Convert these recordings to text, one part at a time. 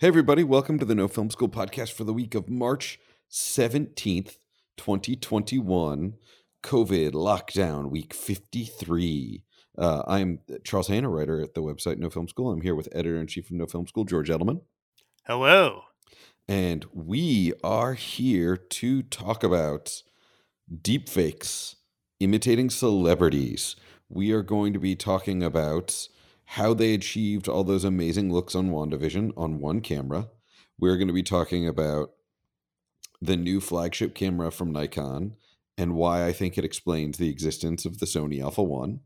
Hey, everybody, welcome to the No Film School podcast for the week of March 17th, 2021, COVID lockdown week 53. Uh, I'm Charles Haine, writer at the website No Film School. I'm here with editor in chief of No Film School, George Edelman. Hello. And we are here to talk about deepfakes imitating celebrities. We are going to be talking about how they achieved all those amazing looks on WandaVision on one camera. We're going to be talking about the new flagship camera from Nikon and why I think it explains the existence of the Sony Alpha 1.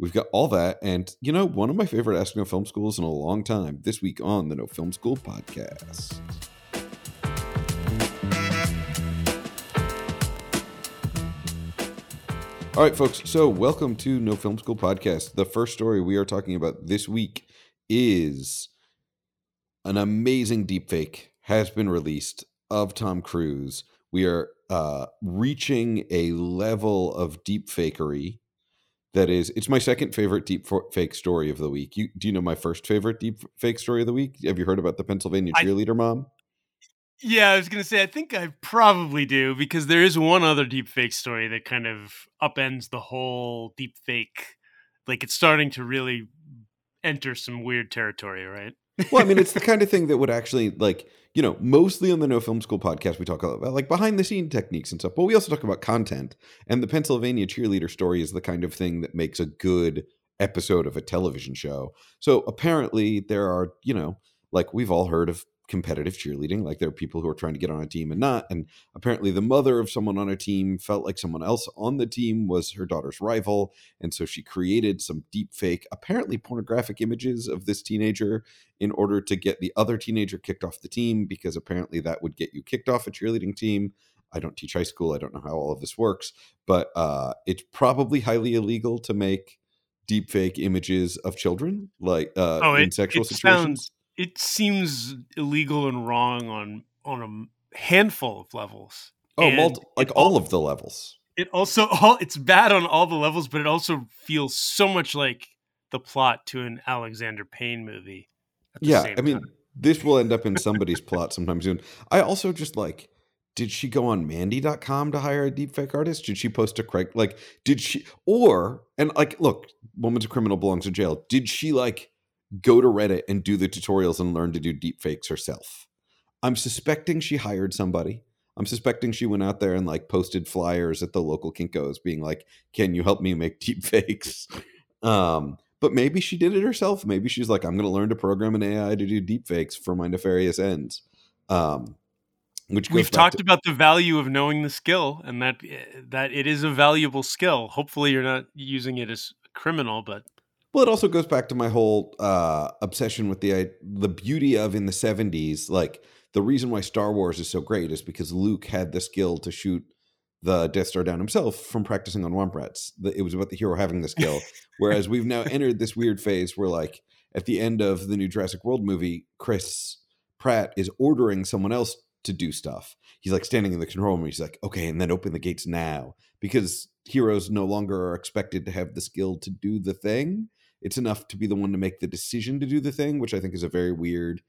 We've got all that. And, you know, one of my favorite Ask No Film Schools in a long time this week on the No Film School podcast. All right, folks. So, welcome to No Film School Podcast. The first story we are talking about this week is an amazing deepfake has been released of Tom Cruise. We are uh, reaching a level of deepfakery that is. It's my second favorite deep fake story of the week. You do you know my first favorite deep fake story of the week? Have you heard about the Pennsylvania cheerleader I, mom? Yeah, I was gonna say I think I probably do because there is one other deep fake story that kind of upends the whole deep fake. Like it's starting to really enter some weird territory, right? well, I mean, it's the kind of thing that would actually like you know, mostly on the No Film School podcast, we talk about like behind the scene techniques and stuff, but we also talk about content. And the Pennsylvania cheerleader story is the kind of thing that makes a good episode of a television show. So apparently, there are, you know, like we've all heard of competitive cheerleading. Like there are people who are trying to get on a team and not. And apparently, the mother of someone on a team felt like someone else on the team was her daughter's rival. And so she created some deep fake, apparently pornographic images of this teenager in order to get the other teenager kicked off the team because apparently that would get you kicked off a cheerleading team. I don't teach high school. I don't know how all of this works, but uh, it's probably highly illegal to make deep fake images of children like uh, oh, it, in sexual situations. Sounds- it seems illegal and wrong on on a handful of levels. Oh, multi- like all of the levels. It also all it's bad on all the levels, but it also feels so much like the plot to an Alexander Payne movie. Yeah, I mean, this will end up in somebody's plot sometime soon. I also just like did she go on mandy.com to hire a deepfake artist did she post a craig like did she or and like look woman's a criminal belongs in jail did she like go to Reddit and do the tutorials and learn to do deep fakes herself. I'm suspecting she hired somebody. I'm suspecting she went out there and like posted flyers at the local Kinkos being like, "Can you help me make deep fakes?" Um, but maybe she did it herself. Maybe she's like, "I'm going to learn to program an AI to do deep fakes for my nefarious ends." Um, which we've talked to- about the value of knowing the skill and that eh, that it is a valuable skill. Hopefully, you're not using it as criminal, but well, it also goes back to my whole uh, obsession with the the beauty of in the '70s. Like the reason why Star Wars is so great is because Luke had the skill to shoot the Death Star down himself from practicing on womp rats. It was about the hero having the skill. Whereas we've now entered this weird phase where, like, at the end of the new Jurassic World movie, Chris Pratt is ordering someone else to do stuff. He's like standing in the control room. He's like, okay, and then open the gates now because heroes no longer are expected to have the skill to do the thing it's enough to be the one to make the decision to do the thing, which I think is a very weird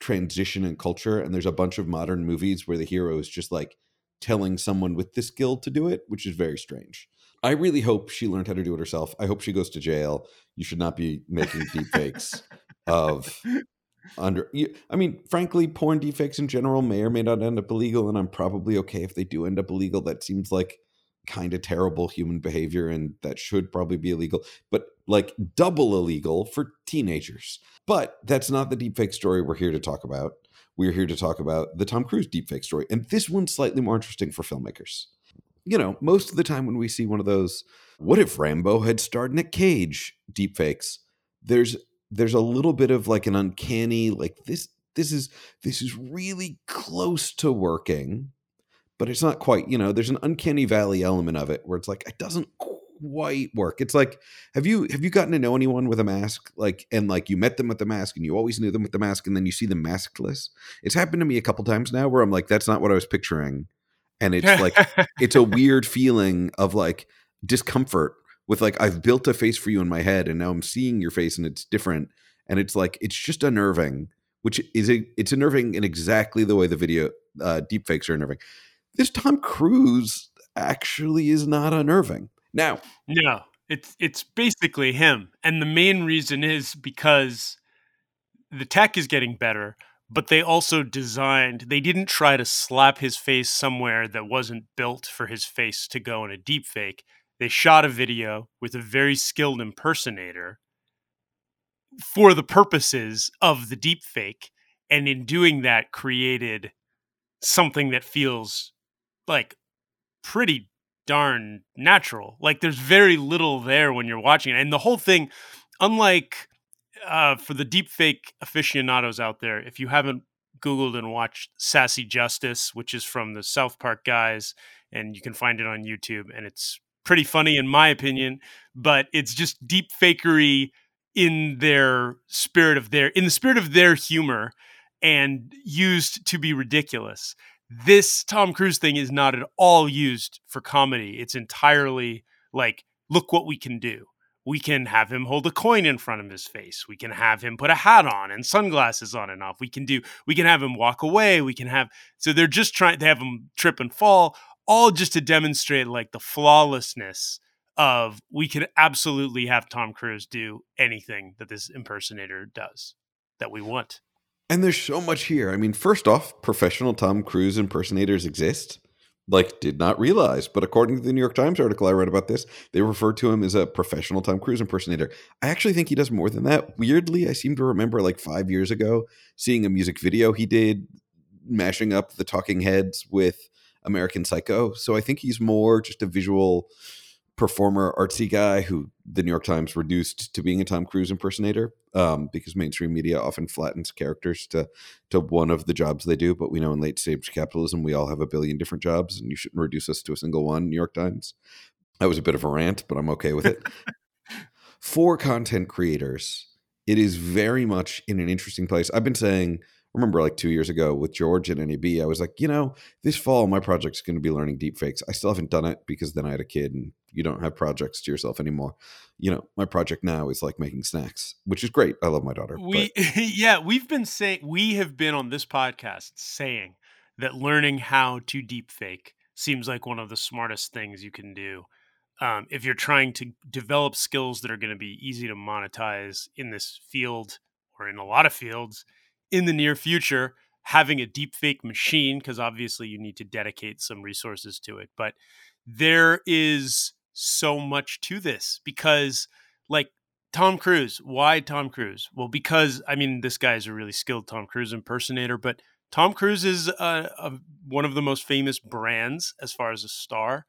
transition in culture. And there's a bunch of modern movies where the hero is just like telling someone with the skill to do it, which is very strange. I really hope she learned how to do it herself. I hope she goes to jail. You should not be making deep fakes of under I mean, frankly, porn deepfakes in general may or may not end up illegal, and I'm probably okay if they do end up illegal. That seems like kind of terrible human behavior and that should probably be illegal, but like double illegal for teenagers. But that's not the deepfake story we're here to talk about. We're here to talk about the Tom Cruise deepfake story. And this one's slightly more interesting for filmmakers. You know, most of the time when we see one of those, what if Rambo had starred Nick Cage deepfakes? There's there's a little bit of like an uncanny, like this this is this is really close to working but it's not quite you know there's an uncanny valley element of it where it's like it doesn't quite work. It's like have you have you gotten to know anyone with a mask? Like and like you met them with the mask and you always knew them with the mask and then you see them maskless? It's happened to me a couple times now where i'm like that's not what i was picturing. And it's like it's a weird feeling of like discomfort with like i've built a face for you in my head and now i'm seeing your face and it's different. And it's like it's just unnerving which is a, it's unnerving in exactly the way the video uh, deepfakes are unnerving. This Tom Cruise actually is not unnerving. Now, no, it's it's basically him, and the main reason is because the tech is getting better, but they also designed. They didn't try to slap his face somewhere that wasn't built for his face to go in a deep fake. They shot a video with a very skilled impersonator for the purposes of the deep fake, and in doing that, created something that feels like pretty darn natural. Like there's very little there when you're watching it. And the whole thing, unlike uh, for the deep fake aficionados out there, if you haven't Googled and watched Sassy Justice, which is from the South Park guys, and you can find it on YouTube, and it's pretty funny in my opinion, but it's just deep fakery in their spirit of their in the spirit of their humor and used to be ridiculous this Tom Cruise thing is not at all used for comedy. It's entirely like, look what we can do. We can have him hold a coin in front of his face. We can have him put a hat on and sunglasses on and off. We can do, we can have him walk away. We can have, so they're just trying to have him trip and fall, all just to demonstrate like the flawlessness of we can absolutely have Tom Cruise do anything that this impersonator does that we want. And there's so much here. I mean, first off, professional Tom Cruise impersonators exist. Like, did not realize, but according to the New York Times article I read about this, they refer to him as a professional Tom Cruise impersonator. I actually think he does more than that. Weirdly, I seem to remember like five years ago seeing a music video he did mashing up the talking heads with American Psycho. So I think he's more just a visual performer, artsy guy who the New York Times reduced to being a Tom Cruise impersonator um, because mainstream media often flattens characters to to one of the jobs they do. But we know in late stage capitalism, we all have a billion different jobs, and you shouldn't reduce us to a single one. New York Times. That was a bit of a rant, but I'm okay with it. For content creators, it is very much in an interesting place. I've been saying remember like two years ago with George at NAB, I was like, you know, this fall my project's going to be learning deepfakes. I still haven't done it because then I had a kid and you don't have projects to yourself anymore. You know, my project now is like making snacks, which is great. I love my daughter. We, yeah, we've been saying, we have been on this podcast saying that learning how to deepfake seems like one of the smartest things you can do. Um, if you're trying to develop skills that are going to be easy to monetize in this field or in a lot of fields, in the near future having a deep fake machine because obviously you need to dedicate some resources to it but there is so much to this because like Tom Cruise why Tom Cruise well because I mean this guy is a really skilled Tom Cruise impersonator but Tom Cruise is a, a, one of the most famous brands as far as a star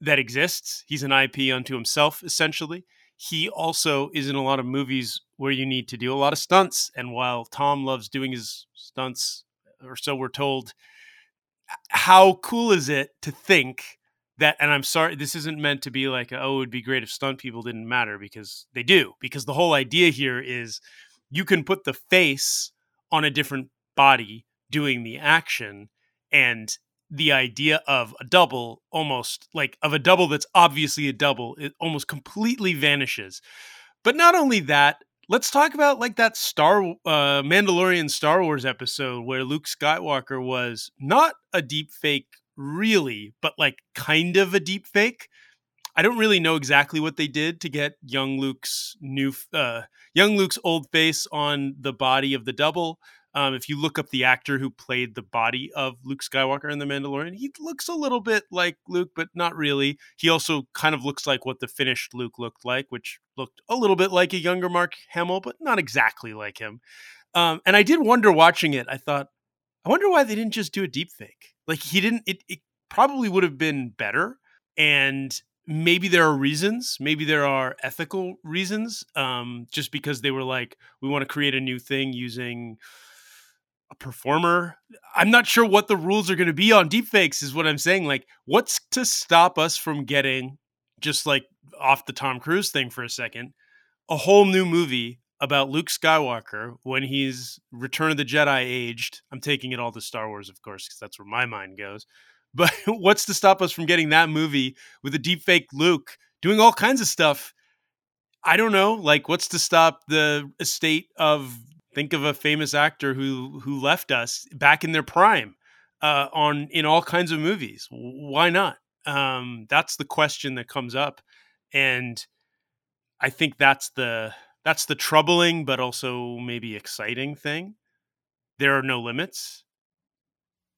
that exists he's an IP unto himself essentially he also is in a lot of movies where you need to do a lot of stunts. And while Tom loves doing his stunts, or so we're told, how cool is it to think that? And I'm sorry, this isn't meant to be like, oh, it would be great if stunt people didn't matter because they do. Because the whole idea here is you can put the face on a different body doing the action and the idea of a double almost like of a double that's obviously a double it almost completely vanishes but not only that let's talk about like that star uh mandalorian star wars episode where luke skywalker was not a deep fake really but like kind of a deep fake i don't really know exactly what they did to get young luke's new uh young luke's old face on the body of the double um, if you look up the actor who played the body of Luke Skywalker in The Mandalorian, he looks a little bit like Luke, but not really. He also kind of looks like what the finished Luke looked like, which looked a little bit like a younger Mark Hamill, but not exactly like him. Um, and I did wonder watching it. I thought, I wonder why they didn't just do a deep fake. Like he didn't. It, it probably would have been better, and maybe there are reasons maybe there are ethical reasons um, just because they were like we want to create a new thing using a performer. I'm not sure what the rules are going to be on deepfakes, is what I'm saying. Like, what's to stop us from getting, just like off the Tom Cruise thing for a second, a whole new movie about Luke Skywalker when he's Return of the Jedi aged? I'm taking it all to Star Wars, of course, because that's where my mind goes. But what's to stop us from getting that movie with a deepfake Luke doing all kinds of stuff? I don't know. Like, what's to stop the estate of think of a famous actor who who left us back in their prime uh, on in all kinds of movies. Why not? Um, that's the question that comes up, and I think that's the that's the troubling but also maybe exciting thing. There are no limits.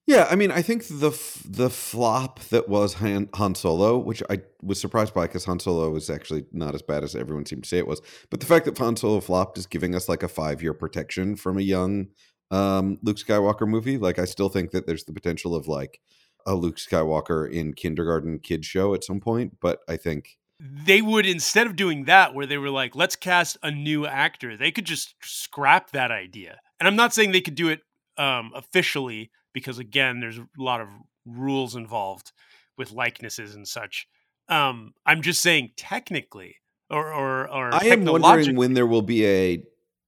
Yeah, I mean, I think the the flop that was Han, Han Solo, which I was surprised by because Han Solo was actually not as bad as everyone seemed to say it was, but the fact that Han Solo flopped is giving us like a five year protection from a young um, Luke Skywalker movie. Like, I still think that there's the potential of like a Luke Skywalker in kindergarten kid show at some point, but I think they would instead of doing that where they were like let's cast a new actor they could just scrap that idea. And i'm not saying they could do it um, officially because again there's a lot of rules involved with likenesses and such. Um, i'm just saying technically or or, or i am wondering when there will be a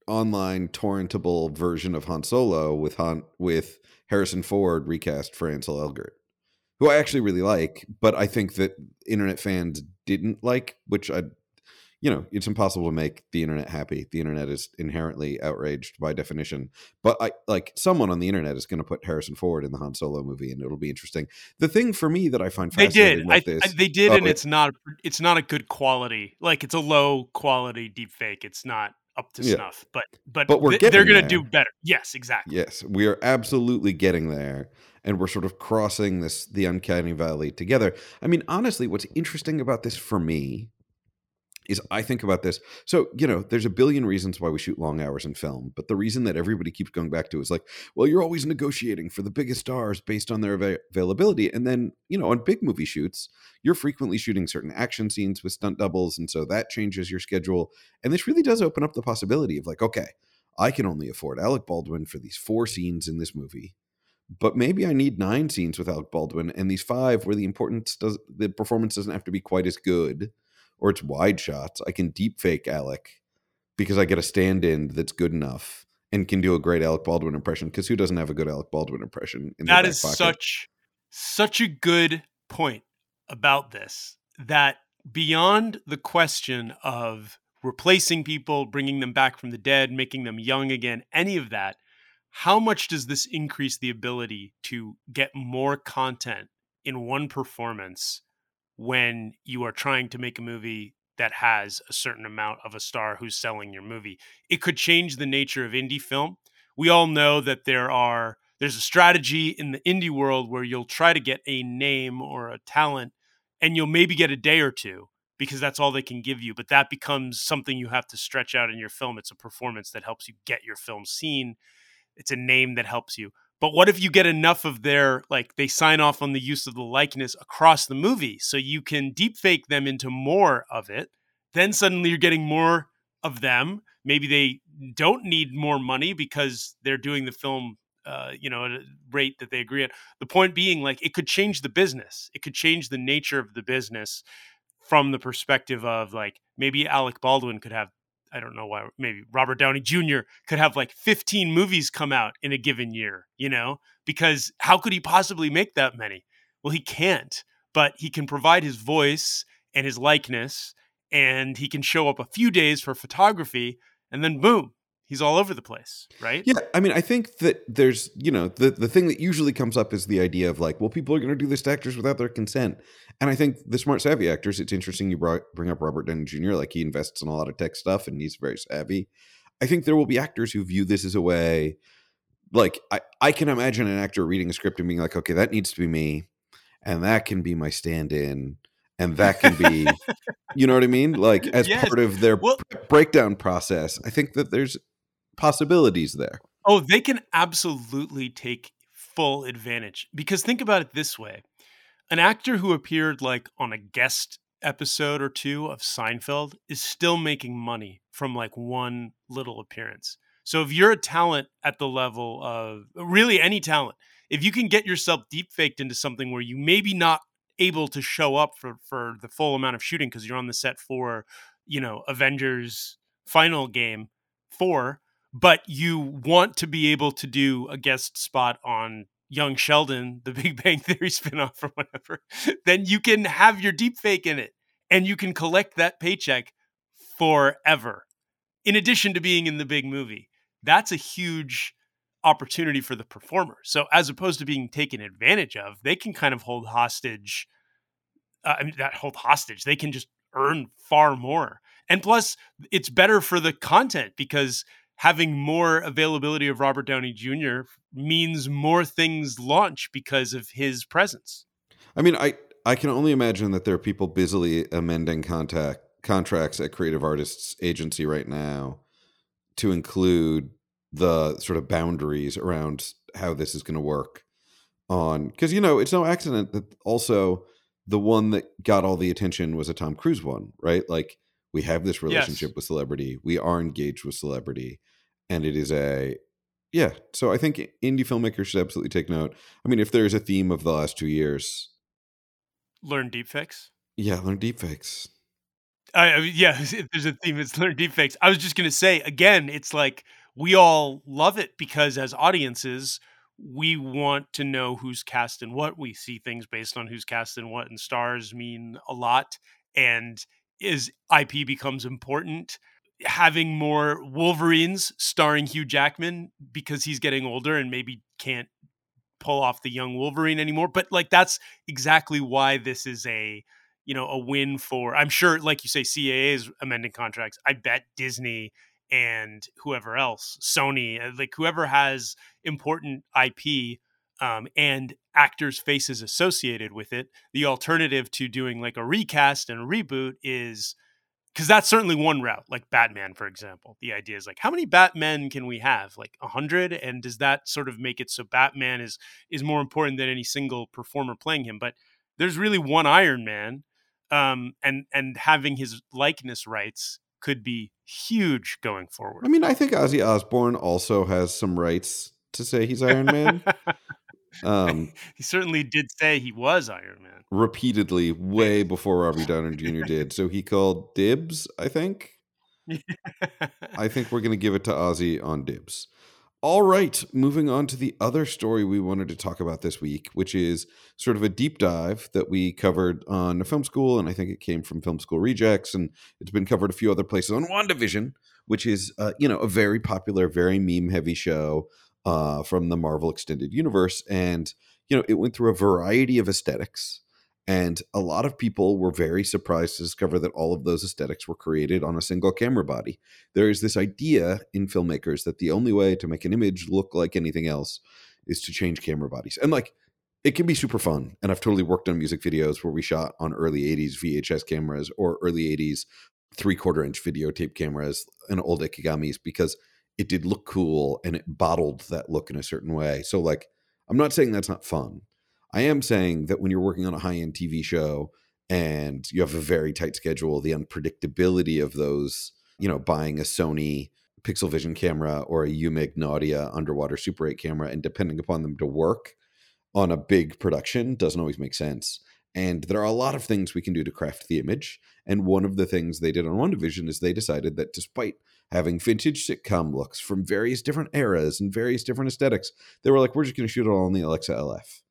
online torrentable version of han solo with han with harrison ford recast for ansel elgort who I actually really like, but I think that internet fans didn't like, which I, you know, it's impossible to make the internet happy. The internet is inherently outraged by definition. But I like someone on the internet is going to put Harrison Ford in the Han Solo movie, and it'll be interesting. The thing for me that I find fascinating they did, I, I, they did, oh, and it, it's not it's not a good quality. Like it's a low quality deep fake. It's not up to yeah. snuff. But but, but we're th- they're going to do better. Yes, exactly. Yes, we are absolutely getting there and we're sort of crossing this the uncanny valley together. I mean, honestly, what's interesting about this for me is I think about this. So, you know, there's a billion reasons why we shoot long hours in film, but the reason that everybody keeps going back to is like, well, you're always negotiating for the biggest stars based on their av- availability. And then, you know, on big movie shoots, you're frequently shooting certain action scenes with stunt doubles. And so that changes your schedule. And this really does open up the possibility of like, okay, I can only afford Alec Baldwin for these four scenes in this movie but maybe I need nine scenes with Alec Baldwin and these five where the importance does the performance doesn't have to be quite as good or it's wide shots. I can deep fake Alec because I get a stand in that's good enough and can do a great Alec Baldwin impression because who doesn't have a good Alec Baldwin impression in That is pocket? such such a good point about this that beyond the question of replacing people, bringing them back from the dead, making them young again, any of that, how much does this increase the ability to get more content in one performance when you are trying to make a movie that has a certain amount of a star who's selling your movie? It could change the nature of indie film. We all know that there are there's a strategy in the indie world where you'll try to get a name or a talent and you'll maybe get a day or two because that's all they can give you but that becomes something you have to stretch out in your film. It's a performance that helps you get your film seen it's a name that helps you. But what if you get enough of their like they sign off on the use of the likeness across the movie so you can deep fake them into more of it? Then suddenly you're getting more of them. Maybe they don't need more money because they're doing the film uh, you know, at a rate that they agree on. The point being, like, it could change the business. It could change the nature of the business from the perspective of like maybe Alec Baldwin could have I don't know why maybe Robert Downey Jr. could have like 15 movies come out in a given year, you know? Because how could he possibly make that many? Well, he can't, but he can provide his voice and his likeness and he can show up a few days for photography and then boom, he's all over the place, right? Yeah, I mean, I think that there's, you know, the the thing that usually comes up is the idea of like, well, people are going to do this to actors without their consent. And I think the smart savvy actors, it's interesting you brought, bring up Robert Downey Jr. Like he invests in a lot of tech stuff and he's very savvy. I think there will be actors who view this as a way like I, I can imagine an actor reading a script and being like, okay, that needs to be me, and that can be my stand-in, and that can be, you know what I mean? Like as yes. part of their well, breakdown process. I think that there's possibilities there. Oh, they can absolutely take full advantage because think about it this way an actor who appeared like on a guest episode or two of Seinfeld is still making money from like one little appearance. So if you're a talent at the level of really any talent, if you can get yourself deep faked into something where you maybe not able to show up for for the full amount of shooting because you're on the set for, you know, Avengers final game 4, but you want to be able to do a guest spot on Young Sheldon, the Big Bang Theory spinoff or whatever, then you can have your deep fake in it and you can collect that paycheck forever. In addition to being in the big movie. that's a huge opportunity for the performer. So as opposed to being taken advantage of, they can kind of hold hostage. Uh, I mean, that hold hostage. They can just earn far more. And plus, it's better for the content because having more availability of Robert Downey Jr. means more things launch because of his presence. I mean, I I can only imagine that there are people busily amending contact contracts at Creative Artists Agency right now to include the sort of boundaries around how this is going to work on because you know it's no accident that also the one that got all the attention was a Tom Cruise one, right? Like we have this relationship yes. with celebrity, we are engaged with celebrity, and it is a yeah. So I think indie filmmakers should absolutely take note. I mean, if there's a theme of the last two years, learn deepfakes. Yeah, learn deepfakes. Uh, yeah, if there's a theme, it's learn deepfakes. I was just gonna say again, it's like we all love it because as audiences, we want to know who's cast and what. We see things based on who's cast and what, and stars mean a lot. And as IP becomes important, having more Wolverines starring Hugh Jackman because he's getting older and maybe can't pull off the young Wolverine anymore. But like that's exactly why this is a you know a win for. I'm sure, like you say, CAA is amending contracts. I bet Disney and whoever else, Sony, uh, like whoever has important IP um, and actors' faces associated with it. The alternative to doing like a recast and a reboot is because that's certainly one route, like Batman, for example. The idea is like, how many Batmen can we have? Like a hundred, and does that sort of make it so Batman is is more important than any single performer playing him? But there's really one Iron Man, um, and and having his likeness rights could be huge going forward. I mean, I think Ozzy Osbourne also has some rights to say he's Iron Man. um, he certainly did say he was Iron Man repeatedly, way before Robert Downey Jr. did. So he called dibs. I think. I think we're going to give it to Ozzy on dibs. All right, moving on to the other story we wanted to talk about this week, which is sort of a deep dive that we covered on Film School, and I think it came from Film School Rejects, and it's been covered a few other places on WandaVision, which is uh, you know a very popular, very meme heavy show uh, from the Marvel Extended Universe, and you know it went through a variety of aesthetics. And a lot of people were very surprised to discover that all of those aesthetics were created on a single camera body. There is this idea in filmmakers that the only way to make an image look like anything else is to change camera bodies. And like, it can be super fun. And I've totally worked on music videos where we shot on early 80s VHS cameras or early 80s three quarter inch videotape cameras and old Ikegamis because it did look cool and it bottled that look in a certain way. So, like, I'm not saying that's not fun I am saying that when you're working on a high end TV show and you have a very tight schedule, the unpredictability of those, you know, buying a Sony Pixel Vision camera or a Eumig Nautica underwater Super 8 camera and depending upon them to work on a big production doesn't always make sense. And there are a lot of things we can do to craft the image. And one of the things they did on WandaVision is they decided that despite having vintage sitcom looks from various different eras and various different aesthetics, they were like, we're just going to shoot it all on the Alexa LF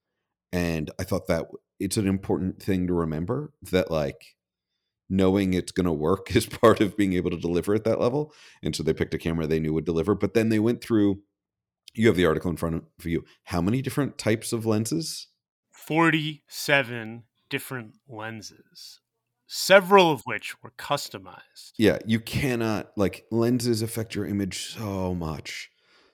and i thought that it's an important thing to remember that like knowing it's going to work is part of being able to deliver at that level. And so they picked a camera they knew would deliver but then they went through you have the article in front of you how many different types of lenses? 47 different lenses several of which were customized yeah you cannot like lenses affect your image so much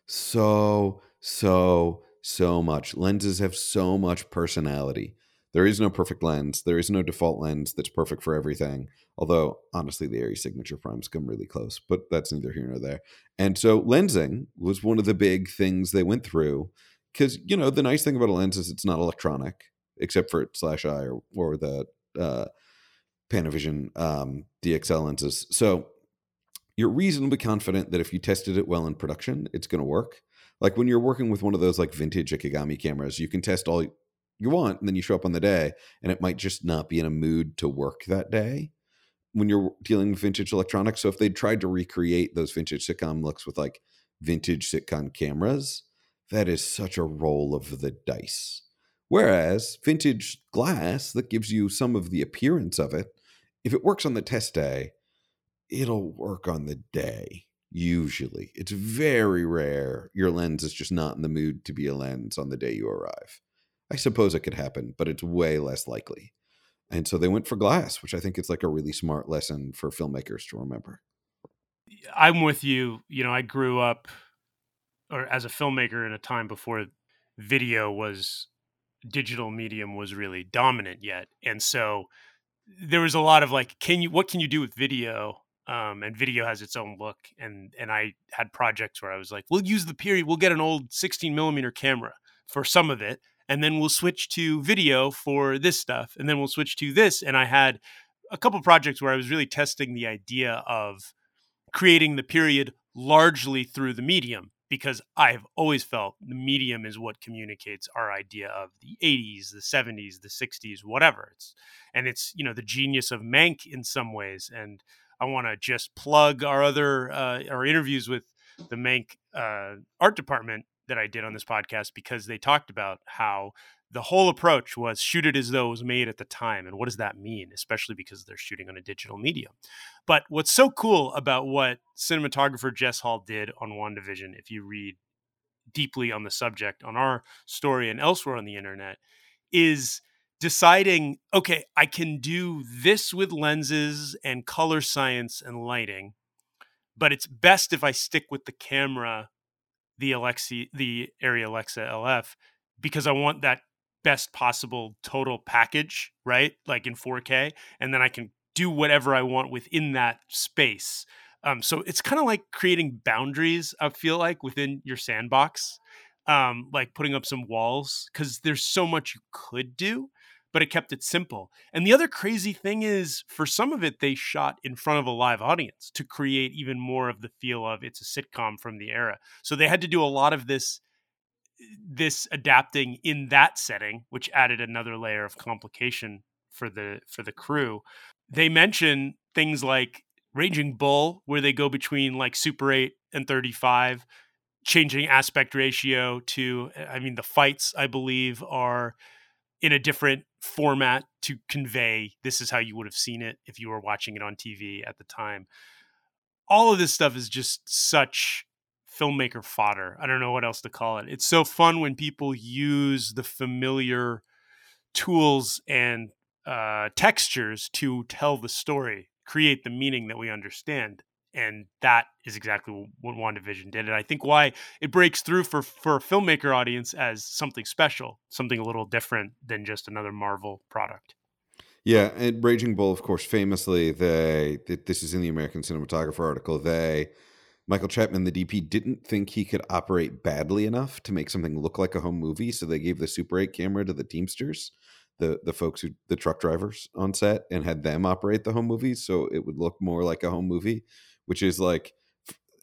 so so so much. Lenses have so much personality. There is no perfect lens. There is no default lens that's perfect for everything. Although, honestly, the ARRI signature primes come really close, but that's neither here nor there. And so, lensing was one of the big things they went through. Because, you know, the nice thing about a lens is it's not electronic, except for slash I or, or the uh, Panavision um, DXL lenses. So, you're reasonably confident that if you tested it well in production, it's going to work. Like when you're working with one of those like vintage Ikegami cameras, you can test all you want, and then you show up on the day, and it might just not be in a mood to work that day when you're dealing with vintage electronics. So if they tried to recreate those vintage sitcom looks with like vintage sitcom cameras, that is such a roll of the dice. Whereas vintage glass that gives you some of the appearance of it, if it works on the test day, it'll work on the day. Usually, it's very rare your lens is just not in the mood to be a lens on the day you arrive. I suppose it could happen, but it's way less likely. And so they went for glass, which I think is like a really smart lesson for filmmakers to remember. I'm with you. You know, I grew up or as a filmmaker in a time before video was digital medium was really dominant yet. And so there was a lot of like, can you what can you do with video? Um, and video has its own look. And and I had projects where I was like, we'll use the period, we'll get an old 16 millimeter camera for some of it, and then we'll switch to video for this stuff, and then we'll switch to this. And I had a couple projects where I was really testing the idea of creating the period largely through the medium because I've always felt the medium is what communicates our idea of the 80s, the 70s, the 60s, whatever. It's and it's you know the genius of Mank in some ways. And I want to just plug our other uh, our interviews with the Mank uh, art department that I did on this podcast because they talked about how the whole approach was shoot it as though it was made at the time. And what does that mean, especially because they're shooting on a digital medium? But what's so cool about what cinematographer Jess Hall did on WandaVision, if you read deeply on the subject on our story and elsewhere on the internet, is deciding okay, I can do this with lenses and color science and lighting, but it's best if I stick with the camera, the Alexi, the Arri Alexa LF, because I want that best possible total package, right? Like in 4K, and then I can do whatever I want within that space. Um, so it's kind of like creating boundaries. I feel like within your sandbox, um, like putting up some walls because there's so much you could do, but it kept it simple. And the other crazy thing is, for some of it, they shot in front of a live audience to create even more of the feel of it's a sitcom from the era. So they had to do a lot of this this adapting in that setting, which added another layer of complication for the for the crew. They mention things like Raging Bull, where they go between like Super 8 and 35, changing aspect ratio to I mean the fights I believe are in a different format to convey this is how you would have seen it if you were watching it on TV at the time. All of this stuff is just such filmmaker fodder. I don't know what else to call it. It's so fun when people use the familiar tools and uh, textures to tell the story, create the meaning that we understand. And that is exactly what WandaVision did. And I think why it breaks through for, for a filmmaker audience as something special, something a little different than just another Marvel product. Yeah, and Raging Bull, of course, famously, they this is in the American Cinematographer article. They Michael Chapman, the DP, didn't think he could operate badly enough to make something look like a home movie, so they gave the Super 8 camera to the Teamsters, the the folks who the truck drivers on set, and had them operate the home movies, so it would look more like a home movie, which is like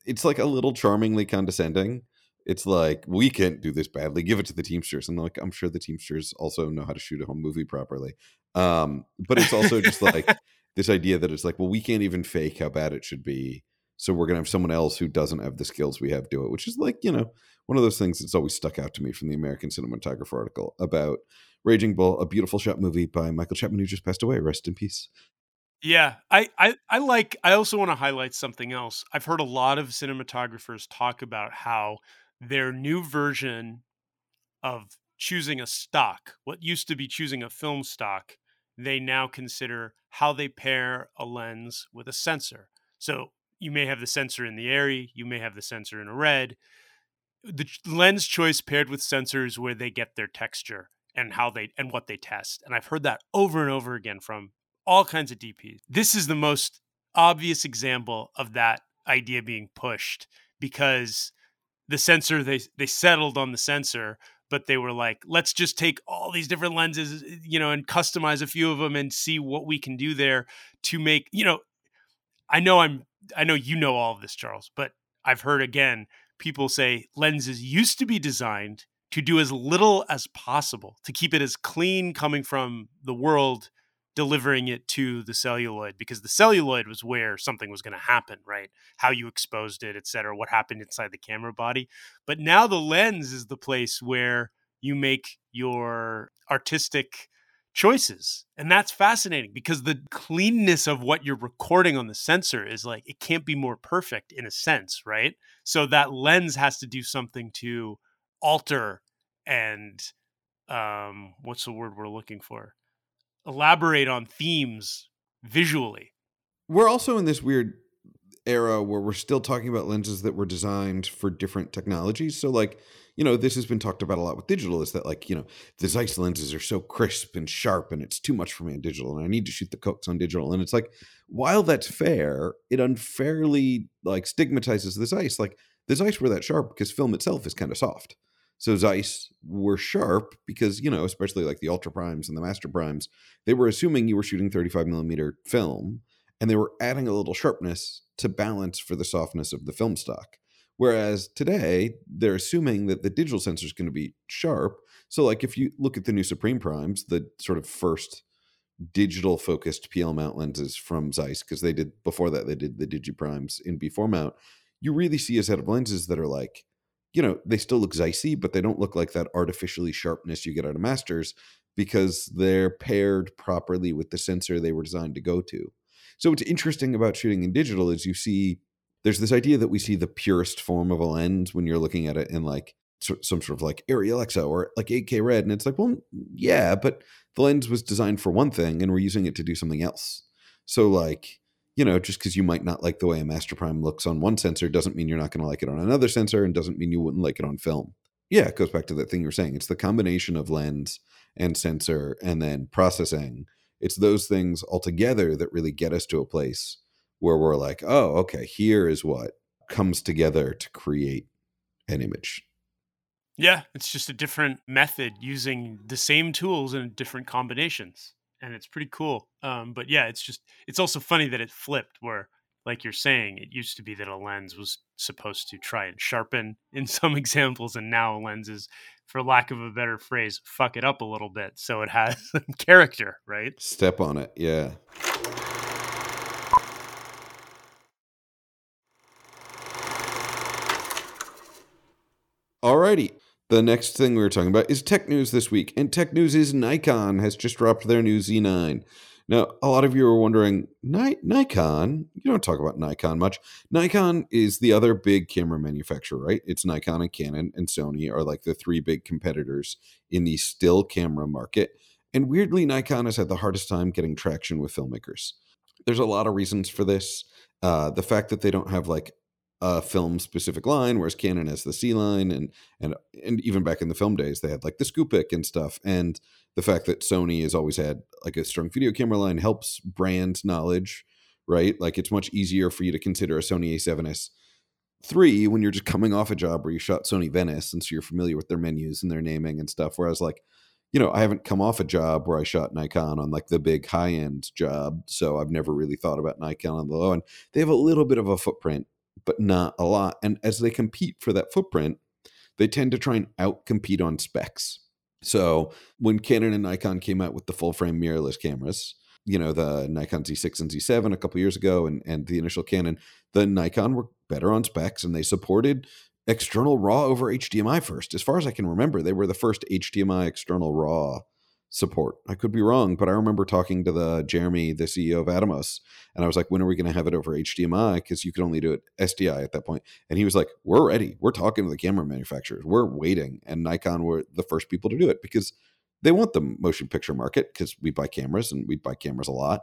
it's like a little charmingly condescending. It's like we can't do this badly. Give it to the Teamsters, and like I'm sure the Teamsters also know how to shoot a home movie properly. Um, but it's also just like this idea that it's like, well, we can't even fake how bad it should be so we're gonna have someone else who doesn't have the skills we have do it, which is like you know one of those things that's always stuck out to me from the American Cinematographer article about Raging Bull, a beautiful shot movie by Michael Chapman, who just passed away. Rest in peace. Yeah, I, I, I like. I also want to highlight something else. I've heard a lot of cinematographers talk about how their new version of choosing a stock, what used to be choosing a film stock, they now consider how they pair a lens with a sensor. So you may have the sensor in the Arri, you may have the sensor in a red. The lens choice paired with sensors where they get their texture and how they and what they test. And I've heard that over and over again from all kinds of DPs. This is the most obvious example of that idea being pushed because the sensor they they settled on the sensor but they were like let's just take all these different lenses eh, you know and customize a few of them and see what we can do there to make you know i know i'm I know you know all of this, Charles, but I've heard again people say lenses used to be designed to do as little as possible to keep it as clean coming from the world delivering it to the celluloid because the celluloid was where something was going to happen right? How you exposed it etc what happened inside the camera body. But now the lens is the place where you make your artistic choices. And that's fascinating because the cleanness of what you're recording on the sensor is like, it can't be more perfect in a sense, right? So that lens has to do something to alter and, um, what's the word we're looking for? Elaborate on themes visually. We're also in this weird era where we're still talking about lenses that were designed for different technologies. So, like, you know, this has been talked about a lot with digital is that, like, you know, the Zeiss lenses are so crisp and sharp and it's too much for me on digital and I need to shoot the Cookes on digital. And it's like, while that's fair, it unfairly, like, stigmatizes the Zeiss. Like, the Zeiss were that sharp because film itself is kind of soft. So Zeiss were sharp because, you know, especially like the Ultra Primes and the Master Primes, they were assuming you were shooting 35 millimeter film and they were adding a little sharpness to balance for the softness of the film stock. Whereas today, they're assuming that the digital sensor is going to be sharp. So, like if you look at the new Supreme Primes, the sort of first digital focused PL mount lenses from Zeiss, because they did before that, they did the Digi Primes in B4 mount, you really see a set of lenses that are like, you know, they still look Zeissy, but they don't look like that artificially sharpness you get out of Masters because they're paired properly with the sensor they were designed to go to. So what's interesting about shooting in digital is you see there's this idea that we see the purest form of a lens when you're looking at it in like some sort of like Arri Alexa or like 8K red, and it's like, well, yeah, but the lens was designed for one thing, and we're using it to do something else. So like, you know, just because you might not like the way a Master Prime looks on one sensor doesn't mean you're not going to like it on another sensor, and doesn't mean you wouldn't like it on film. Yeah, it goes back to that thing you were saying. It's the combination of lens and sensor and then processing it's those things altogether that really get us to a place where we're like, oh, okay, here is what comes together to create an image. Yeah, it's just a different method using the same tools in different combinations. And it's pretty cool. Um, but yeah, it's just, it's also funny that it flipped where, like you're saying, it used to be that a lens was supposed to try and sharpen in some examples, and now lenses for lack of a better phrase, fuck it up a little bit so it has character, right? Step on it, yeah. Alrighty. The next thing we were talking about is tech news this week, and tech news is Nikon has just dropped their new Z9. Now, a lot of you are wondering, Ni- Nikon, you don't talk about Nikon much. Nikon is the other big camera manufacturer, right? It's Nikon and Canon and Sony are like the three big competitors in the still camera market. And weirdly, Nikon has had the hardest time getting traction with filmmakers. There's a lot of reasons for this. Uh, the fact that they don't have like a film specific line, whereas Canon has the C line, and and and even back in the film days, they had like the Scoopic and stuff. And the fact that Sony has always had like a strong video camera line helps brand knowledge, right? Like it's much easier for you to consider a Sony A7S three when you're just coming off a job where you shot Sony Venice, and so you're familiar with their menus and their naming and stuff. Whereas like you know, I haven't come off a job where I shot Nikon on like the big high end job. So I've never really thought about Nikon on the low end. They have a little bit of a footprint but not a lot. And as they compete for that footprint, they tend to try and outcompete on specs. So when Canon and Nikon came out with the full frame mirrorless cameras, you know, the Nikon Z6 and Z7 a couple years ago and, and the initial Canon, the Nikon were better on specs and they supported external RAW over HDMI first. As far as I can remember, they were the first HDMI external RAW support. I could be wrong, but I remember talking to the Jeremy, the CEO of Atomos, and I was like, "When are we going to have it over HDMI?" Because you could only do it SDI at that point. And he was like, "We're ready. We're talking to the camera manufacturers. We're waiting." And Nikon were the first people to do it because they want the motion picture market because we buy cameras and we buy cameras a lot.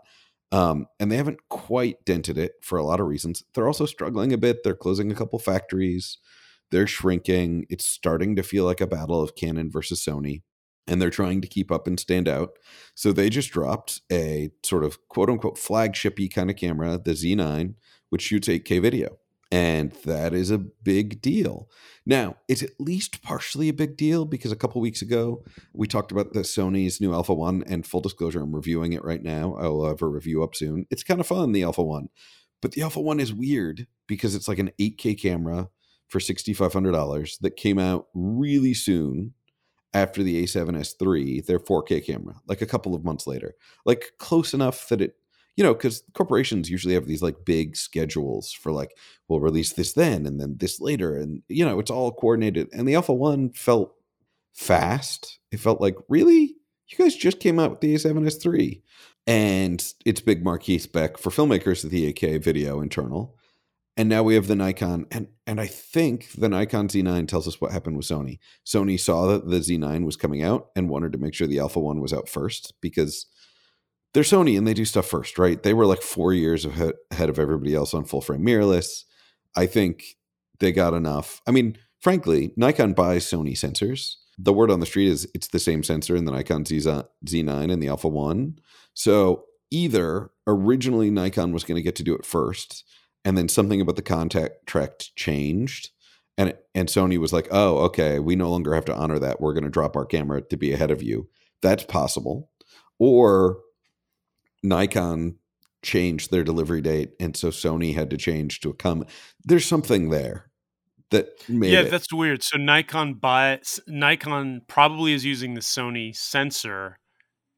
Um, and they haven't quite dented it for a lot of reasons. They're also struggling a bit. They're closing a couple factories. They're shrinking. It's starting to feel like a battle of Canon versus Sony and they're trying to keep up and stand out. So they just dropped a sort of quote unquote flagshipy kind of camera, the Z9, which shoots 8K video. And that is a big deal. Now, it's at least partially a big deal because a couple weeks ago we talked about the Sony's new Alpha 1 and full disclosure, I'm reviewing it right now. I will have a review up soon. It's kind of fun, the Alpha 1. But the Alpha 1 is weird because it's like an 8K camera for $6,500 that came out really soon after the A7S III, their 4K camera, like a couple of months later, like close enough that it, you know, because corporations usually have these like big schedules for like, we'll release this then and then this later. And, you know, it's all coordinated. And the Alpha 1 felt fast. It felt like, really? you guys just came out with the A7S III. And it's big marquee spec for filmmakers of the 8K video internal. And now we have the Nikon, and and I think the Nikon Z9 tells us what happened with Sony. Sony saw that the Z9 was coming out and wanted to make sure the Alpha One was out first because they're Sony and they do stuff first, right? They were like four years ahead of everybody else on full frame mirrorless. I think they got enough. I mean, frankly, Nikon buys Sony sensors. The word on the street is it's the same sensor in the Nikon Z- Z9 and the Alpha One. So either originally Nikon was going to get to do it first and then something about the contract changed and and Sony was like, "Oh, okay, we no longer have to honor that. We're going to drop our camera to be ahead of you." That's possible. Or Nikon changed their delivery date and so Sony had to change to a come. There's something there that made Yeah, it. that's weird. So Nikon buys Nikon probably is using the Sony sensor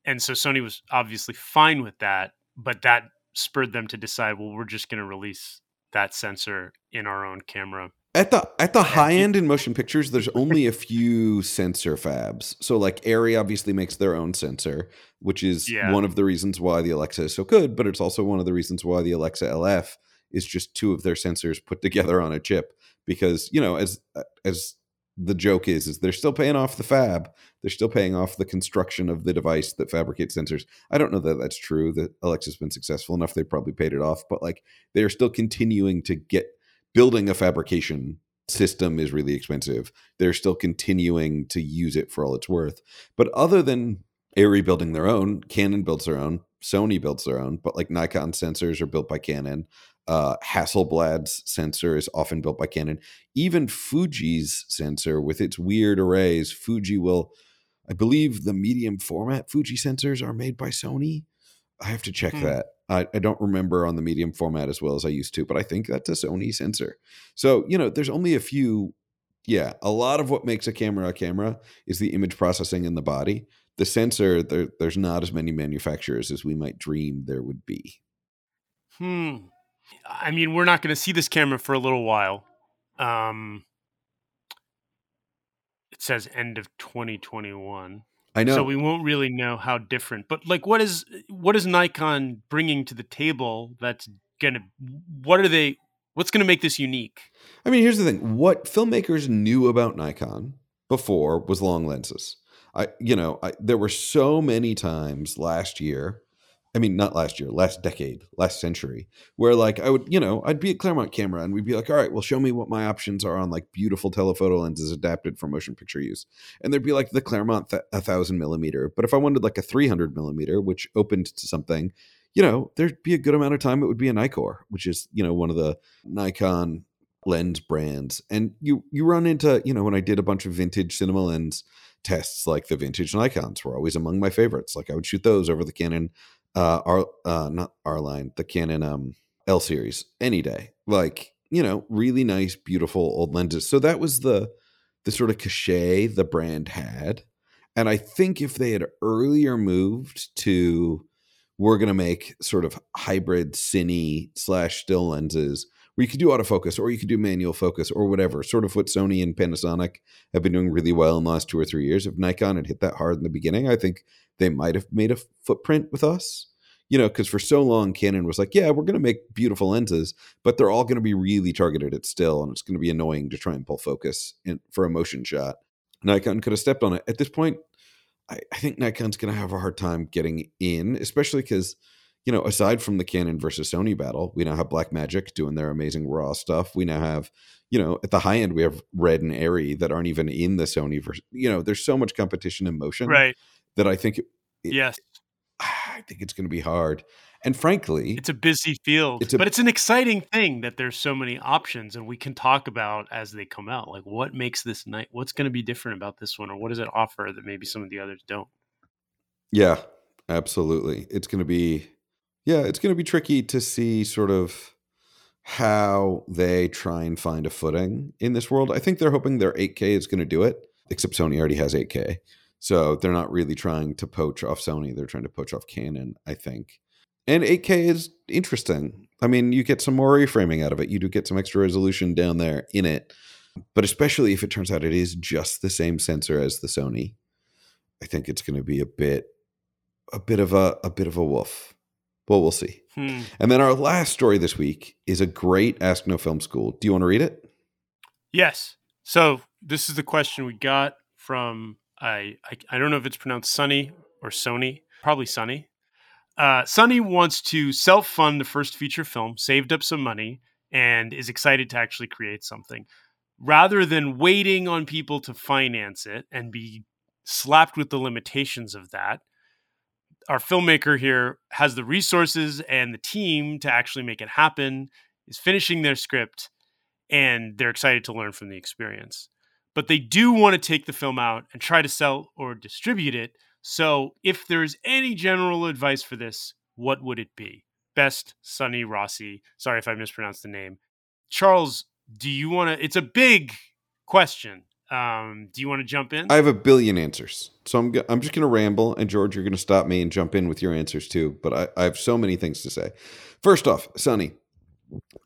and so Sony was obviously fine with that, but that spurred them to decide, well, we're just going to release that sensor in our own camera. At the at the high end in motion pictures, there's only a few sensor fabs. So like Arri obviously makes their own sensor, which is Yeah. one of the reasons why the Alexa is so good, but it's also one of the reasons why the Alexa LF is just two of their sensors put together on a chip. Because, you know, as uh, as the joke is, is they're still paying off the fab. They're still paying off the construction of the device that fabricates sensors. I don't know that that's true. That Alexa's been successful enough; they probably paid it off. But like, they are still continuing to get building a fabrication system is really expensive. They're still continuing to use it for all it's worth. But other than Arri building their own, Canon builds their own, Sony builds their own, but like Nikon sensors are built by Canon. Uh, Hasselblad's sensor is often built by Canon. Even Fuji's sensor, with its weird arrays, Fuji will, I believe, the medium format Fuji sensors are made by Sony. I have to check Hmm. that. I, I don't remember on the medium format as well as I used to, but I think that's a Sony sensor. So, you know, there's only a few. Yeah, a lot of what makes a camera a camera is the image processing in the body. The sensor, there, there's not as many manufacturers as we might dream there would be. Hmm. I mean, we're not going to see this camera for a little while. Um, it says end of 2021. I know. So we won't really know how different. But like, what is what is Nikon bringing to the table? That's gonna. What are they? What's gonna make this unique? I mean, here's the thing: what filmmakers knew about Nikon before was long lenses. I, you know, I, there were so many times last year. I mean, not last year, last decade, last century, where like I would, you know, I'd be at Clairmont Camera and we'd be like, all right, well, show me what my options are on like beautiful telephoto lenses adapted for motion picture use. And there'd be like the Clairmont th- a thousand millimeter. But if I wanted like a 300 millimeter, which opened to something, you know, there'd be a good amount of time it would be a Nikkor, which is, you know, one of the Nikon lens brands. And you you run into, you know, when I did a bunch of vintage cinema lens tests, like the vintage Nikons were always among my favorites. Like I would shoot those over the Canon uh R uh not our line, the Canon um L series any day. Like, you know, really nice, beautiful old lenses. So that was the the sort of cachet the brand had. And I think if they had earlier moved to we're going to make sort of hybrid cine slash still lenses where you could do autofocus or you could do manual focus or whatever, sort of what Sony and Panasonic have been doing really well in the last two or three years. If Nikon had hit that hard in the beginning, I think they might have made a footprint with us. You know, because for so long, Canon was like, yeah, we're going to make beautiful lenses, but they're all going to be really targeted at still, and it's going to be annoying to try and pull focus in, for a motion shot. Nikon could have stepped on it. At this point, I, I think Nikon's going to have a hard time getting in, especially because, you know, aside from the Canon versus Sony battle, we now have Blackmagic doing their amazing raw stuff. We now have, you know, at the high end, we have Red and Arri that aren't even in the Sony version. You know, there's so much competition in motion Right. That I think, it, Yes. I think it's going to be hard. And frankly, It's a busy field, It's a- but it's an exciting thing that there's so many options, and we can talk about as they come out. Like, what makes this night? What's going to be different about this one, or what does it offer that maybe some of the others don't? Yeah, absolutely. It's going to be, yeah, it's going to be tricky to see sort of how they try and find a footing in this world. I think they're hoping their 8K is going to do it, except Sony already has 8K. So they're not really trying to poach off Sony. They're trying to poach off Canon, I think. And 8K is interesting. I mean, you get some more reframing out of it. You do get some extra resolution down there in it. But especially if it turns out it is just the same sensor as the Sony I think it's going to be a bit, a bit of a, a bit of a woof. Well, we'll see. Hmm. And then our last story this week is a great Ask No Film School. Do you want to read it? Yes. So this is the question we got from I I, I don't know if it's pronounced Sunny or Sony, probably Sunny. Uh, Sunny wants to self fund the first feature film, saved up some money, and is excited to actually create something. Rather than waiting on people to finance it and be slapped with the limitations of that, our filmmaker here has the resources and the team to actually make it happen, is finishing their script, and they're excited to learn from the experience. But they do want to take the film out and try to sell or distribute it. So, if there's any general advice for this, what would it be? Best Sunny Rossi. Sorry if I mispronounced the name. Charles, do you want to? It's a big question. Um, do you want to jump in? I have a billion answers. So I'm, I'm just going to ramble, and George, you're going to stop me and jump in with your answers too. But I, I have so many things to say. First off, Sonny,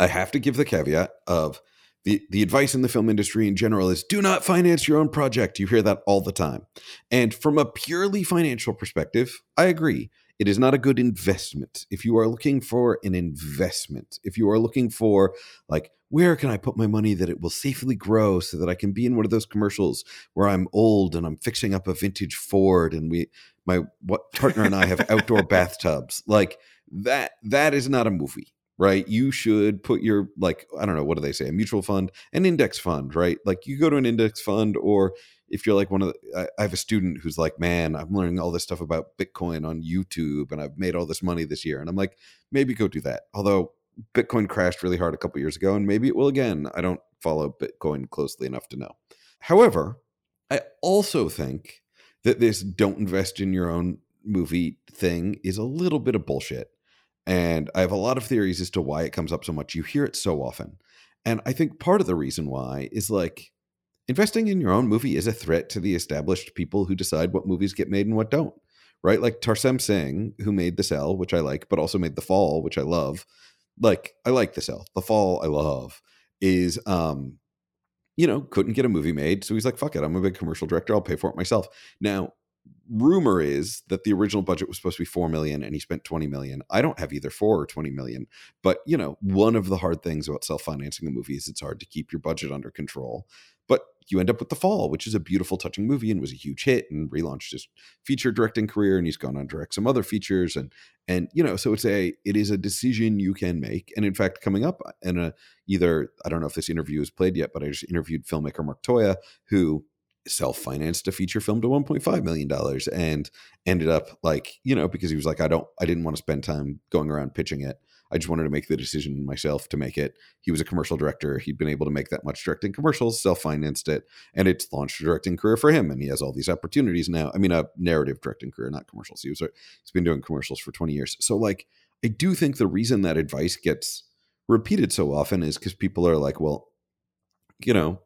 I have to give the caveat of the, the advice in the film industry in general is do not finance your own project. You hear that all the time. And from a purely financial perspective, I agree. It is not a good investment. If you are looking for an investment, if you are looking for, like, where can I put my money that it will safely grow so that I can be in one of those commercials where I'm old and I'm fixing up a vintage Ford and we, my what partner and I have outdoor bathtubs, like that, that is not a movie right? You should put your like I don't know what do they say a mutual fund, an index fund, right? Like you go to an index fund, or if you're like one of the, I, I have a student who's like, man, I'm learning all this stuff about Bitcoin on YouTube, and I've made all this money this year, and I'm like, maybe go do that. Although Bitcoin crashed really hard a couple years ago, and maybe it will again. I don't follow Bitcoin closely enough to know. However, I also think that this don't invest in your own movie thing is a little bit of bullshit and I have a lot of theories as to why it comes up so much. You hear it so often. And I think part of the reason why is like investing in your own movie is a threat to the established people who decide what movies get made and what don't. Right? Like Tarsem Singh, who made The Cell, which I like, but also made The Fall, which I love. Like, I like The Cell. The Fall, I love, is um, you know, couldn't get a movie made. So he's like, fuck it, I'm a big commercial director, I'll pay for it myself. Now, rumor is that the original budget was supposed to be 4 million and he spent 20 million. I don't have either 4 or 20 million, but you know, one of the hard things about self-financing a movie is it's hard to keep your budget under control. But you end up with The Fall, which is a beautiful touching movie and was a huge hit and relaunched his feature directing career and he's gone on to direct some other features and and you know, so it's a it is a decision you can make. And in fact, coming up in a either I don't know if this interview is played yet, but I just interviewed filmmaker Mark Toia who self-financed a feature film to 1.5 million dollars and ended up like you know because he was like i don't i didn't want to spend time going around pitching it. I just wanted to make the decision myself to make it. He was a commercial director. He'd been able to make that much directing commercials self-financed it and it's launched a directing career for him and he has all these opportunities now. I mean a narrative directing career not commercials. He was he's been doing commercials for 20 years. So like i do think the reason that advice gets repeated so often is because people are like well you know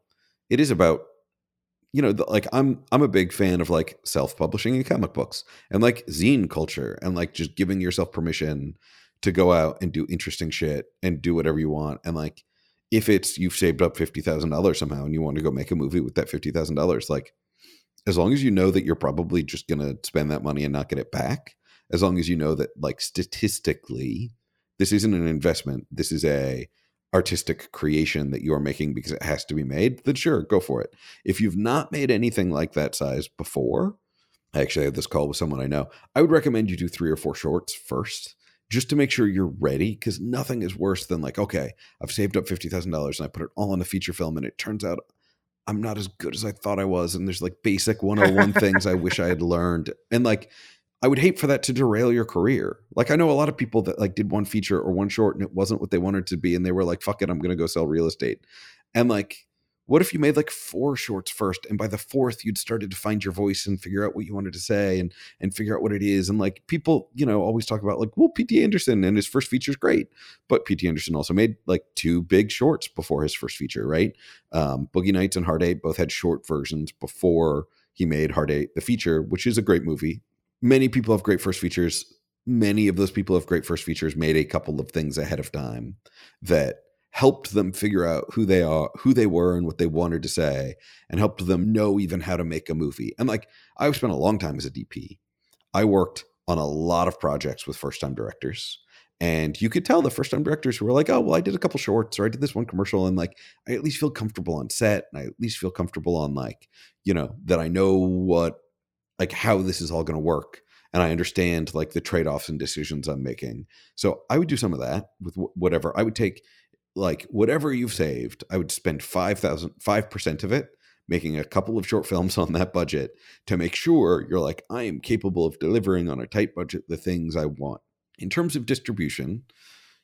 it is about you know, the, like I'm I'm a big fan of like self-publishing in comic books and like zine culture and like just giving yourself permission to go out and do interesting shit and do whatever you want. And like if it's you've saved up fifty thousand dollars somehow and you want to go make a movie with that fifty thousand dollars, like as long as you know that you're probably just gonna spend that money and not get it back, as long as you know that like statistically this isn't an investment, this is a artistic creation that you are making because it has to be made, then sure, go for it. If you've not made anything like that size before, I actually had this call with someone I know. I would recommend you do three or four shorts first just to make sure you're ready because nothing is worse than like, okay, I've saved up $50,000 and I put it all in a feature film and it turns out I'm not as good as I thought I was. And there's like basic 101 things I wish I had learned. And like, I would hate for that to derail your career. Like I know a lot of people that like did one feature or one short and it wasn't what they wanted to be and they were like fuck it I'm going to go sell real estate. And like what if you made like four shorts first and by the fourth you'd started to find your voice and figure out what you wanted to say and and figure out what it is and like people you know always talk about like well pt anderson and his first feature is great but pt anderson also made like two big shorts before his first feature right um, boogie nights and hard eight both had short versions before he made hard eight the feature which is a great movie many people have great first features. Many of those people have great first features made a couple of things ahead of time that helped them figure out who they are, who they were, and what they wanted to say, and helped them know even how to make a movie. And like I've spent a long time as a DP. I worked on a lot of projects with first time directors. And you could tell the first time directors who were like, oh, well, I did a couple shorts or I did this one commercial. And like, I at least feel comfortable on set. And I at least feel comfortable on like, you know, that I know what, like, how this is all going to work. And I understand like the trade offs and decisions I'm making. So I would do some of that with whatever. I would take like whatever you've saved, I would spend 5,000, 5% of it making a couple of short films on that budget to make sure you're like, I am capable of delivering on a tight budget the things I want. In terms of distribution,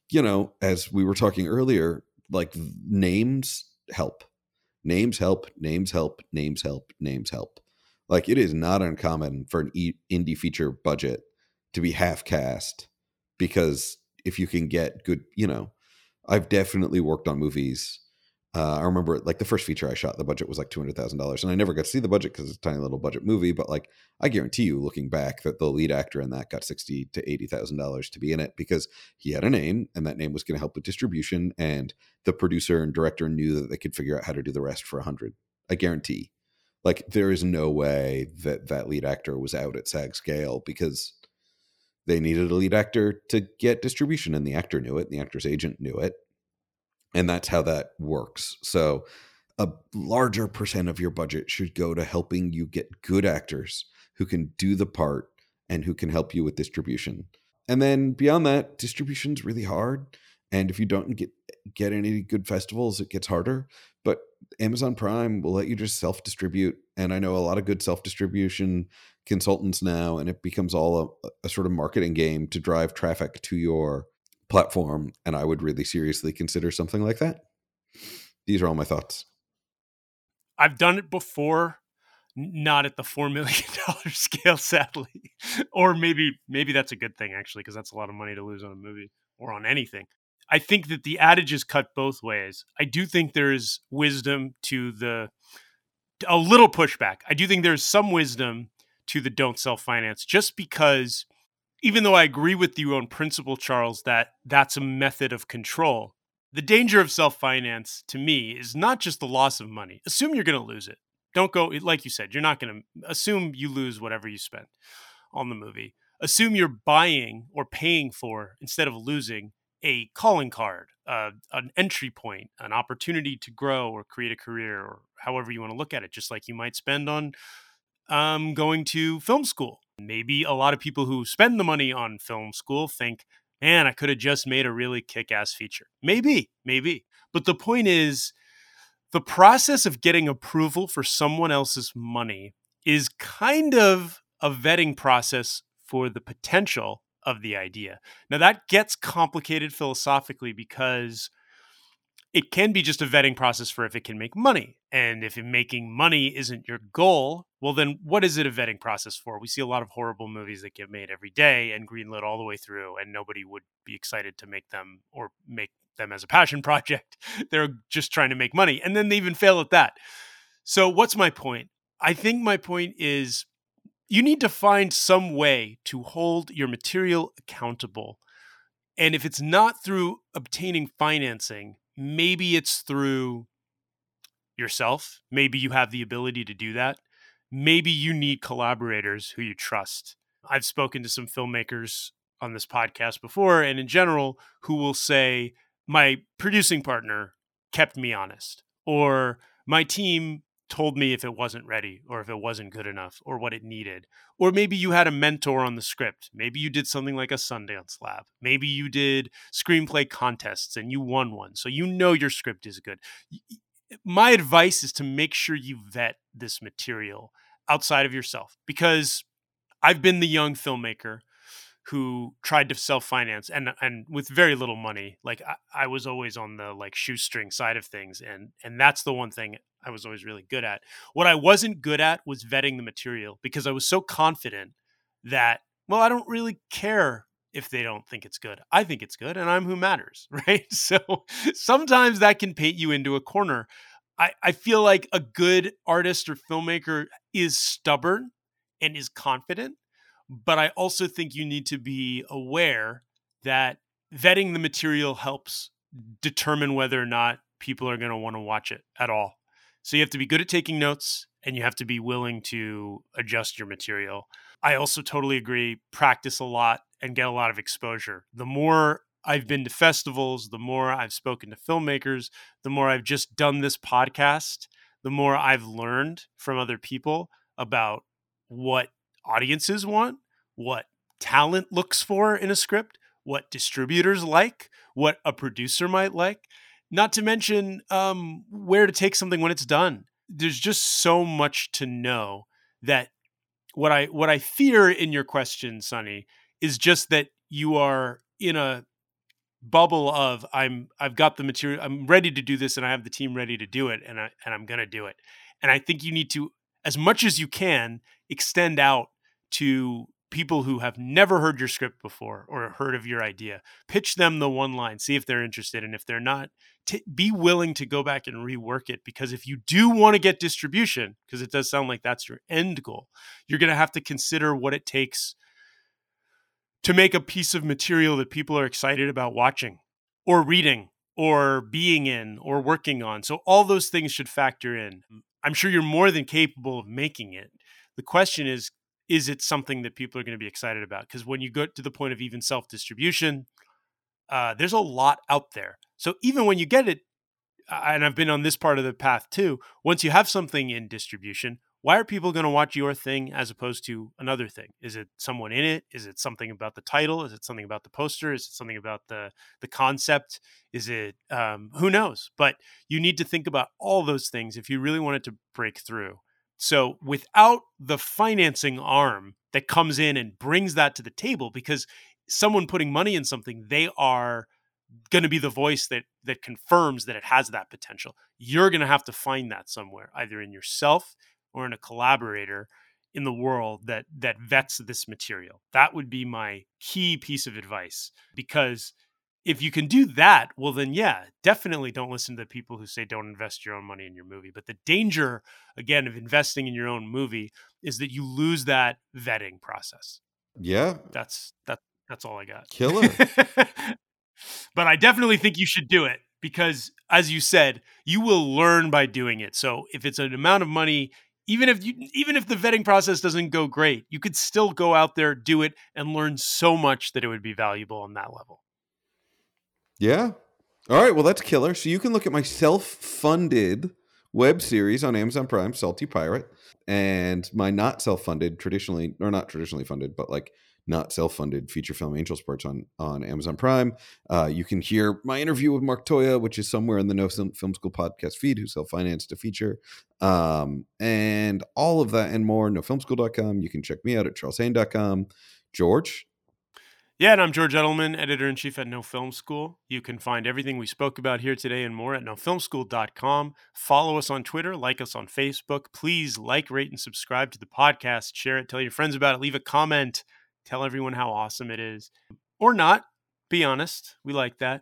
you know, as we were talking earlier, like names help. Names help, names help, names help, names help. Like it is not uncommon for an indie feature budget to be half cast because if you can get good, you know, I've definitely worked on movies uh, I remember like the first feature I shot, the budget was like two hundred thousand dollars, and I never got to see the budget because it's a tiny little budget movie. But like, I guarantee you, looking back, that the lead actor in that got sixty to eighty thousand dollars to be in it because he had a name, and that name was going to help with distribution, and the producer and director knew that they could figure out how to do the rest for a hundred. I guarantee. Like, there is no way that that lead actor was out at SAG scale because they needed a lead actor to get distribution, and the actor knew it, and the actor's agent knew it, and that's how that works. So a larger percent of your budget should go to helping you get good actors who can do the part and who can help you with distribution. And then beyond that distribution's really hard and if you don't get get any good festivals it gets harder but amazon prime will let you just self distribute and i know a lot of good self distribution consultants now and it becomes all a, a, sort of marketing game to drive traffic to your platform, and I would really seriously consider something like that. These are all my thoughts. I've done it before, not at the four million dollar scale, sadly. or maybe maybe that's a good thing actually, because that's a lot of money to lose on a movie or on anything. I think that the adage is cut both ways. I do think there is wisdom to the a little pushback. I do think there's some wisdom to the don't self finance just because even though I agree with you on principle, Charles, that that's a method of control, the danger of self finance to me is not just the loss of money. Assume you're going to lose it. Don't go, like you said, you're not going to assume you lose whatever you spent on the movie. Assume you're buying or paying for, instead of losing, a calling card, uh, an entry point, an opportunity to grow or create a career, or however you want to look at it, just like you might spend on um, going to film school Maybe a lot of people who spend the money on film school think, man, I could have just made a really kick ass feature. Maybe, maybe. But the point is, the process of getting approval for someone else's money is kind of a vetting process for the potential of the idea. Now, that gets complicated philosophically because it can be just a vetting process for if it can make money. And if making money isn't your goal, well, then what is it a vetting process for? We see a lot of horrible movies that get made every day and greenlit all the way through, and nobody would be excited to make them or make them as a passion project. They're just trying to make money. And then they even fail at that. So, what's my point? I think my point is you need to find some way to hold your material accountable. And if it's not through obtaining financing, maybe it's through yourself. Maybe you have the ability to do that. Maybe you need collaborators who you trust. I've spoken to some filmmakers on this podcast before and in general who will say, My producing partner kept me honest, or my team told me if it wasn't ready or if it wasn't good enough or what it needed. Or maybe you had a mentor on the script. Maybe you did something like a Sundance Lab. Maybe you did screenplay contests and you won one. So you know your script is good. My advice is to make sure you vet this material outside of yourself because I've been the young filmmaker who tried to self finance and and with very little money. Like I, I, was always on the like shoestring side of things, and and that's the one thing I was always really good at. What I wasn't good at was vetting the material because I was so confident that well, I don't really care if they don't think it's good. I think it's good, and I'm who matters, right? So sometimes that can paint you into a corner. I, I feel like a good artist or filmmaker is stubborn and is confident but I also think you need to be aware that vetting the material helps determine whether or not people are going to want to watch it at all. So you have to be good at taking notes and you have to be willing to adjust your material. I also totally agree. Practice a lot and get a lot of exposure. The more I've been to festivals, the more I've spoken to filmmakers, the more I've just done this podcast, the more I've learned from other people about what audiences want, what talent looks for in a script, what distributors like, what a producer might like, not to mention um, where to take something when it's done. There's just so much to know that what I what I fear in your question, Sonny, is just that you are in a bubble of I'm I've got the material, I'm ready to do this, and I have the team ready to do it, and I and I'm gonna do it. And I think you need to, as much as you can, extend out to people who have never heard your script before or heard of your idea. Pitch them the one line, see if they're interested. And if they're not, t- be willing to go back and rework it. Because if you do want to get distribution, because it does sound like that's your end goal, you're going to have to consider what it takes to make a piece of material that people are excited about watching or reading or being in or working on. So all those things should factor in. I'm sure you're more than capable of making it. The question is is it something that people are going to be excited about? Because when you go to the point of even self distribution, uh, there's a lot out there. So even when you get it, and I've been on this part of the path too, once you have something in distribution, why are people going to watch your thing as opposed to another thing? Is it someone in it? Is it something about the title? Is it something about the poster? Is it something about the the concept? Is it um, who knows? But you need to think about all those things if you really want it to break through. So without the financing arm that comes in and brings that to the table, because someone putting money in something, they are going to be the voice that that confirms that it has that potential. You're going to have to find that somewhere, either in yourself or in a collaborator in the world that that vets this material. That would be my key piece of advice because if you can do that, well, then yeah, definitely don't listen to the people who say don't invest your own money in your movie. But the danger, again, of investing in your own movie is that you lose that vetting process. Yeah, that's that. That's all I got. Killer. but I definitely think you should do it because, as you said, you will learn by doing it. So if it's an amount of money even if you even if the vetting process doesn't go great you could still go out there do it and learn so much that it would be valuable on that level yeah. All right. Well, that's killer. So you can look at my self-funded web series on Amazon Prime, Salty Pirate, and my not self-funded, traditionally or not traditionally funded, but like not self-funded feature film Angel's Perch on on Amazon Prime. Uh, you can hear my interview with Mark Toia, which is somewhere in the No Film School podcast feed, who self-financed a feature, um, and all of that and more. NoFilmSchool.com. You can check me out at CharlesHaine.com. George, yeah, and I'm George Edelman, editor in chief at No Film School. You can find everything we spoke about here today and more at nofilmschool.com. Follow us on Twitter, like us on Facebook. Please like, rate, and subscribe to the podcast. Share it, tell your friends about it, leave a comment, tell everyone how awesome it is. Or not, be honest. We like that.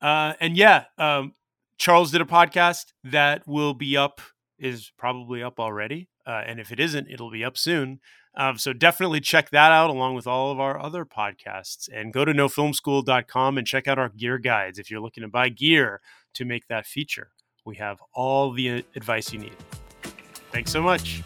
Uh, and yeah, um, Charles did a podcast that will be up, is probably up already. Uh, and if it isn't, it'll be up soon. Um, so definitely check that out along with all of our other podcasts and go to nofilmschool.com and check out our gear guides if you're looking to buy gear to make that feature. We have all the advice you need. Thanks so much.